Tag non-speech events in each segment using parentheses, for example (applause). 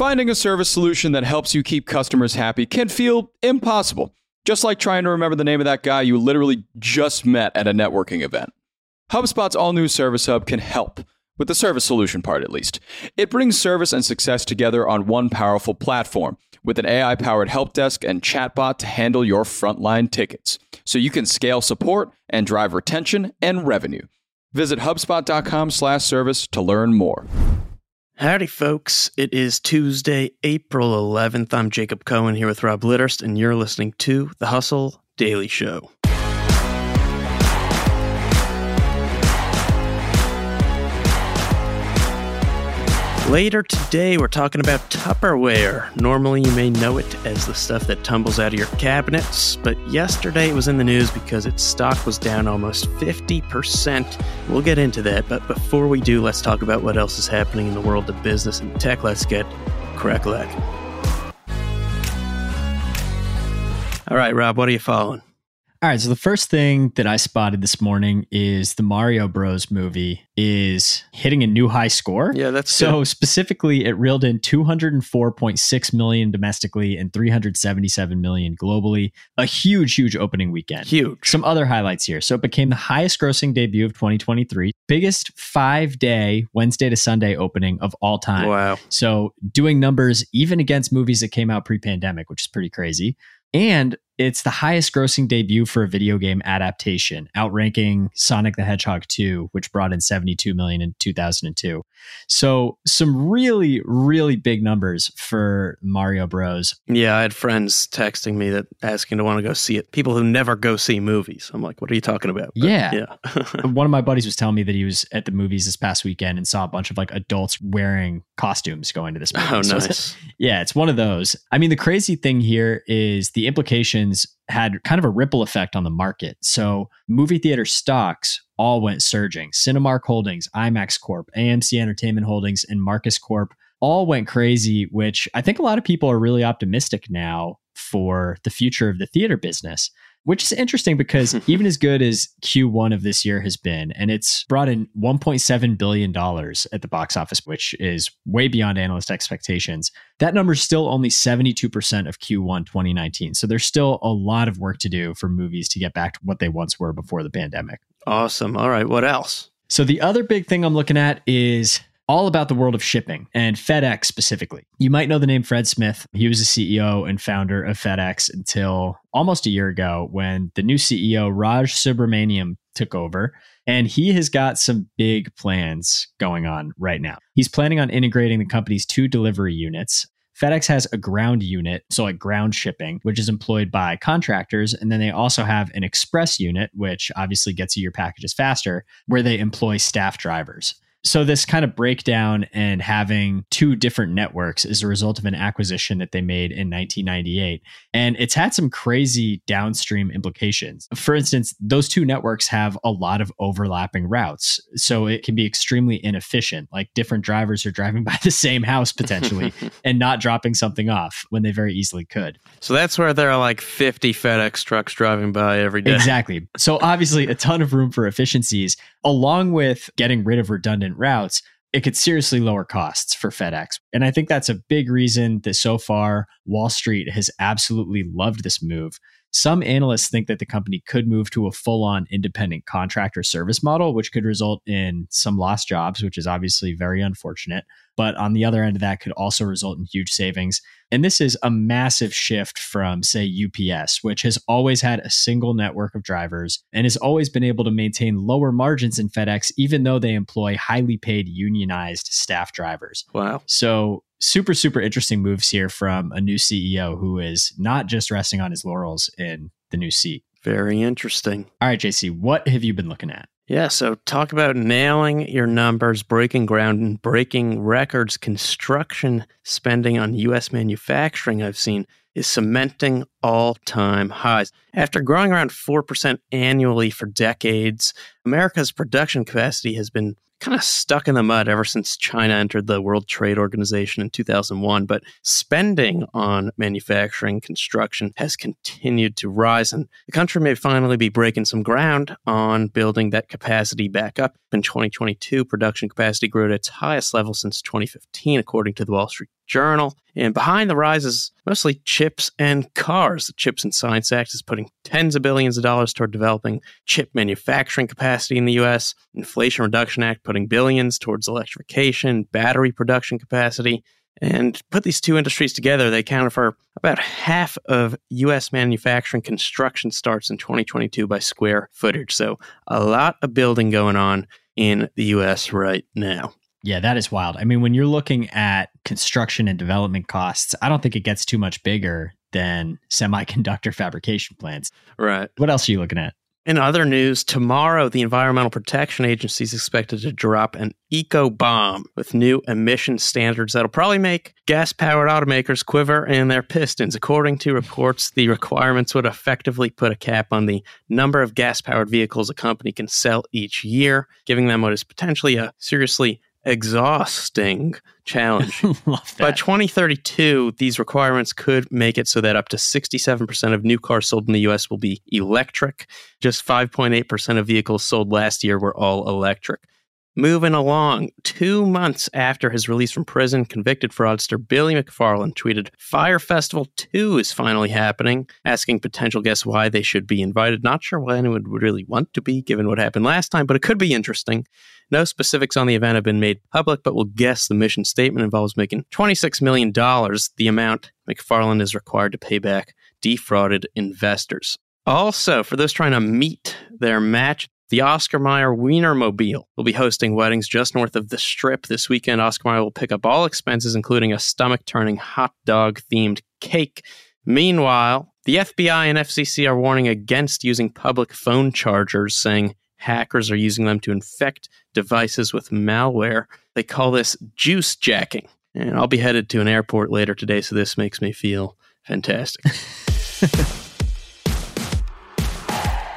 Finding a service solution that helps you keep customers happy can feel impossible, just like trying to remember the name of that guy you literally just met at a networking event. HubSpot's all new Service Hub can help, with the service solution part at least. It brings service and success together on one powerful platform with an AI powered help desk and chatbot to handle your frontline tickets, so you can scale support and drive retention and revenue. Visit HubSpot.com/service to learn more. Howdy, folks. It is Tuesday, April 11th. I'm Jacob Cohen here with Rob Litterst, and you're listening to The Hustle Daily Show. Later today, we're talking about Tupperware. Normally, you may know it as the stuff that tumbles out of your cabinets, but yesterday it was in the news because its stock was down almost 50%. We'll get into that, but before we do, let's talk about what else is happening in the world of business and tech. Let's get crackalack. All right, Rob, what are you following? All right, so the first thing that I spotted this morning is the Mario Bros movie is hitting a new high score. Yeah, that's so good. specifically it reeled in 204.6 million domestically and 377 million globally. A huge huge opening weekend. huge. Some other highlights here. So it became the highest grossing debut of 2023, biggest 5-day Wednesday to Sunday opening of all time. Wow. So doing numbers even against movies that came out pre-pandemic, which is pretty crazy. And it's the highest grossing debut for a video game adaptation, outranking Sonic the Hedgehog 2, which brought in 72 million in 2002. So some really, really big numbers for Mario Bros. Yeah, I had friends texting me that asking to want to go see it. People who never go see movies. I'm like, what are you talking about? But, Yeah. Yeah. (laughs) One of my buddies was telling me that he was at the movies this past weekend and saw a bunch of like adults wearing costumes going to this movie. oh, So it's- nice. (laughs) Yeah, it's one of those. I mean, the crazy thing here is the implications had kind of a ripple effect on the market. So, movie theater stocks all went surging. Cinemark Holdings, IMAX Corp, AMC Entertainment Holdings, and Marcus Corp all went crazy, which I think a lot of people are really optimistic now for the future of the theater business. Which is interesting because (laughs) even as good as Q1 of this year has been, and it's brought in $1.7 billion at the box office, which is way beyond analyst expectations that number is still only 72% of Q1 2019. So there's still a lot of work to do for movies to get back to what they once were before the pandemic. Awesome. All right. What else? So the other big thing I'm looking at is all about the world of shipping and FedEx specifically. You might know the name Fred Smith. He was the CEO and founder of FedEx until almost a year ago when the new CEO, Raj Subramaniam, took over. And he has got some big plans going on right now. He's planning on integrating the company's two delivery units. FedEx has a ground unit, so like ground shipping, which is employed by contractors. And then they also have an express unit, which obviously gets you your packages faster, where they employ staff drivers. So, this kind of breakdown and having two different networks is a result of an acquisition that they made in 1998. And it's had some crazy downstream implications. For instance, those two networks have a lot of overlapping routes. So, it can be extremely inefficient. Like different drivers are driving (laughs) by the same house potentially (laughs) and not dropping something off when they very easily could. So that's where there are like 50 FedEx trucks driving by every day. Exactly. So obviously a ton of room for efficiencies along with getting rid of redundant routes. It could seriously lower costs for FedEx. And I think that's a big reason that so far Wall Street has absolutely loved this move. Some analysts think that the company could move to a full on independent contractor service model, which could result in some lost jobs, which is obviously very unfortunate. But on the other end of that, could also result in huge savings. And this is a massive shift from, say, UPS, which has always had a single network of drivers and has always been able to maintain lower margins in FedEx, even though they employ highly paid unionized staff drivers. Wow. So, super, super interesting moves here from a new CEO who is not just resting on his laurels in the new seat. Very interesting. All right, JC, what have you been looking at? Yeah, so talk about nailing your numbers, breaking ground, and breaking records. Construction spending on U.S. manufacturing, I've seen, is cementing all time highs. After growing around 4% annually for decades, America's production capacity has been kind of stuck in the mud ever since China entered the World Trade Organization in 2001. But spending on manufacturing construction has continued to rise, and the country may finally be breaking some ground on building that capacity back up. In 2022, production capacity grew at its highest level since 2015, according to the Wall Street Journal. And behind the rise is mostly chips and cars. The Chips and Science Act is putting tens of billions of dollars toward developing chip manufacturing capacity in the U.S. Inflation Reduction Act putting billions towards electrification, battery production capacity. And put these two industries together, they accounted for about half of U.S. manufacturing construction starts in 2022 by square footage. So a lot of building going on in the U.S. right now. Yeah, that is wild. I mean, when you're looking at construction and development costs, I don't think it gets too much bigger than semiconductor (laughs) fabrication plants. Right. What else are you looking at? In other news, tomorrow the Environmental Protection Agency is expected to drop an eco bomb with new emission standards that'll probably make gas powered automakers quiver in their pistons. According to reports, the requirements would effectively put a cap on the number of gas powered vehicles a company can sell each year, giving them what is potentially a seriously exhausting challenge. (laughs) By 2032, these requirements could make it so that up to 67% of new cars sold in the US will be electric. Just 5.8% of vehicles sold last year were all electric. Moving along, two months after his release from prison, convicted fraudster Billy McFarland tweeted, Fyre Festival 2 is finally happening, asking potential guests why they should be invited. Not sure why anyone would really want to be, given what happened last time, but it could be interesting. No specifics on the event have been made public, but we'll guess the mission statement involves making $26 million, the amount McFarland is required to pay back defrauded investors. Also, for those trying to meet their match, the Oscar Mayer Wienermobile will be hosting weddings just north of the Strip this weekend. Oscar Mayer will pick up all expenses, including a stomach turning hot dog themed cake. Meanwhile, the FBI and FCC are warning against using public phone chargers, saying hackers are using them to infect devices with malware. They call this juice jacking. And I'll be headed to an airport later today, so this makes me feel fantastic.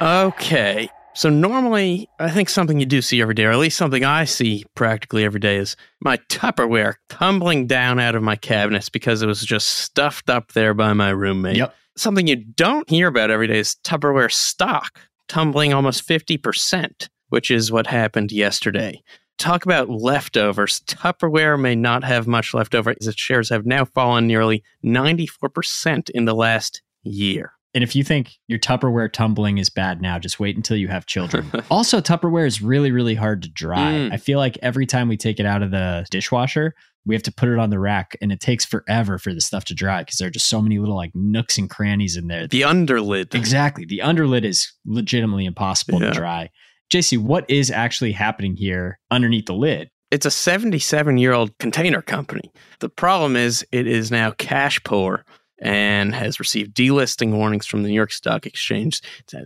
(laughs) okay. So normally, I think something you do see every day, or at least something I see practically every day, is my Tupperware tumbling down out of my cabinets because it was just stuffed up there by my roommate. Yep. Something you don't hear about every day is Tupperware stock tumbling almost 50%, which is what happened yesterday. Talk about leftovers. Tupperware may not have much left over as its shares have now fallen nearly 94% in the last year. And if you think your Tupperware tumbling is bad now, just wait until you have children. (laughs) also, Tupperware is really, really hard to dry. Mm. I feel like every time we take it out of the dishwasher, we have to put it on the rack and it takes forever for the stuff to dry because there are just so many little like nooks and crannies in there. The underlid. Exactly. The underlid is legitimately impossible Yeah. to dry. JC, what is actually happening here underneath the lid? It's a 77 year old container company. The problem is it is now cash poor and has received delisting warnings from the New York Stock Exchange.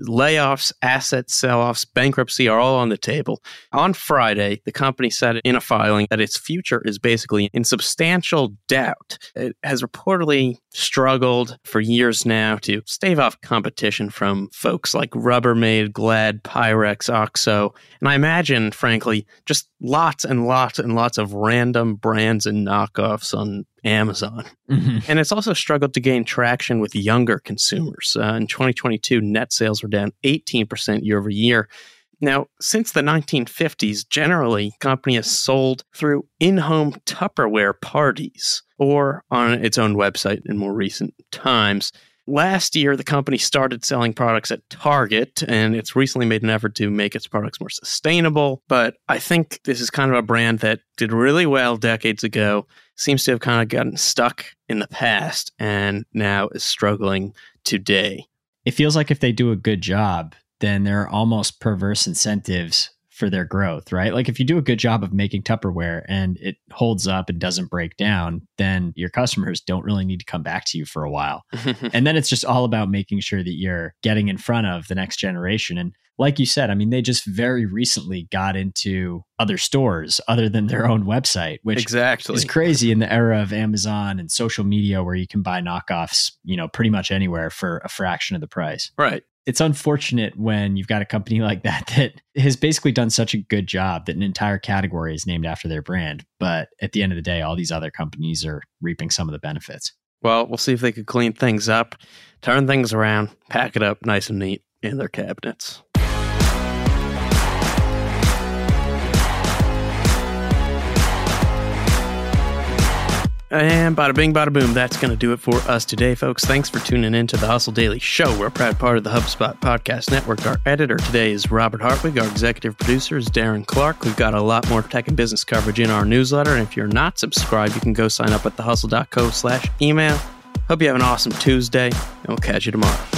Layoffs, asset sell offs, bankruptcy are all on the table. On Friday, the company said in a filing that its future is basically in substantial doubt. It has reportedly struggled for years now to stave off competition from folks like Rubbermaid, Glad, Pyrex, Oxo, and I imagine, frankly, just lots and lots and lots of random brands and knockoffs on Amazon. And it's also struggled to gain traction with younger consumers. Uh, in 2022, net sales were down 18% year over year. Now, since the 1950s, generally, company has sold through in-home Tupperware parties or on its own website in more recent times. Last year, the company started selling products at Target, and it's recently made an effort to make its products more sustainable. But I think this is kind of a brand that did really well decades ago, seems to have kind of gotten stuck in the past, and now is struggling today. it feels like if they do a good job, then there are almost perverse incentives for their growth, right? Like if you do a good job of making Tupperware and it holds up and doesn't break down, then your customers don't really need to come back to you for a while. (laughs) and then it's just all about making sure that you're getting in front of the next generation. And like you said, I mean, they just very recently got into other stores other than their own website, which exactly. is crazy in the era of Amazon and social media where you can buy knockoffs, you know, pretty much anywhere for a fraction of the price. Right. It's unfortunate when you've got a company (laughs) like that that has basically done such a good job that an entire category is named after their brand. But at the end of the day, all these other companies are reaping some of the benefits. Well, we'll see if they could clean things up, turn things around, pack it up nice and neat in their cabinets. And bada bing, bada boom. That's going to do it for us today, folks. Thanks for tuning in to the Hustle Daily Show. We're a proud part of the HubSpot Podcast Network. Our editor today is Robert Hartwig. Our executive producer is Darren Clarke. We've got a lot more tech and business coverage in our newsletter. And if you're not subscribed, you can go sign up at thehustle.co slash email. Hope you have an awesome Tuesday, and we'll catch you tomorrow.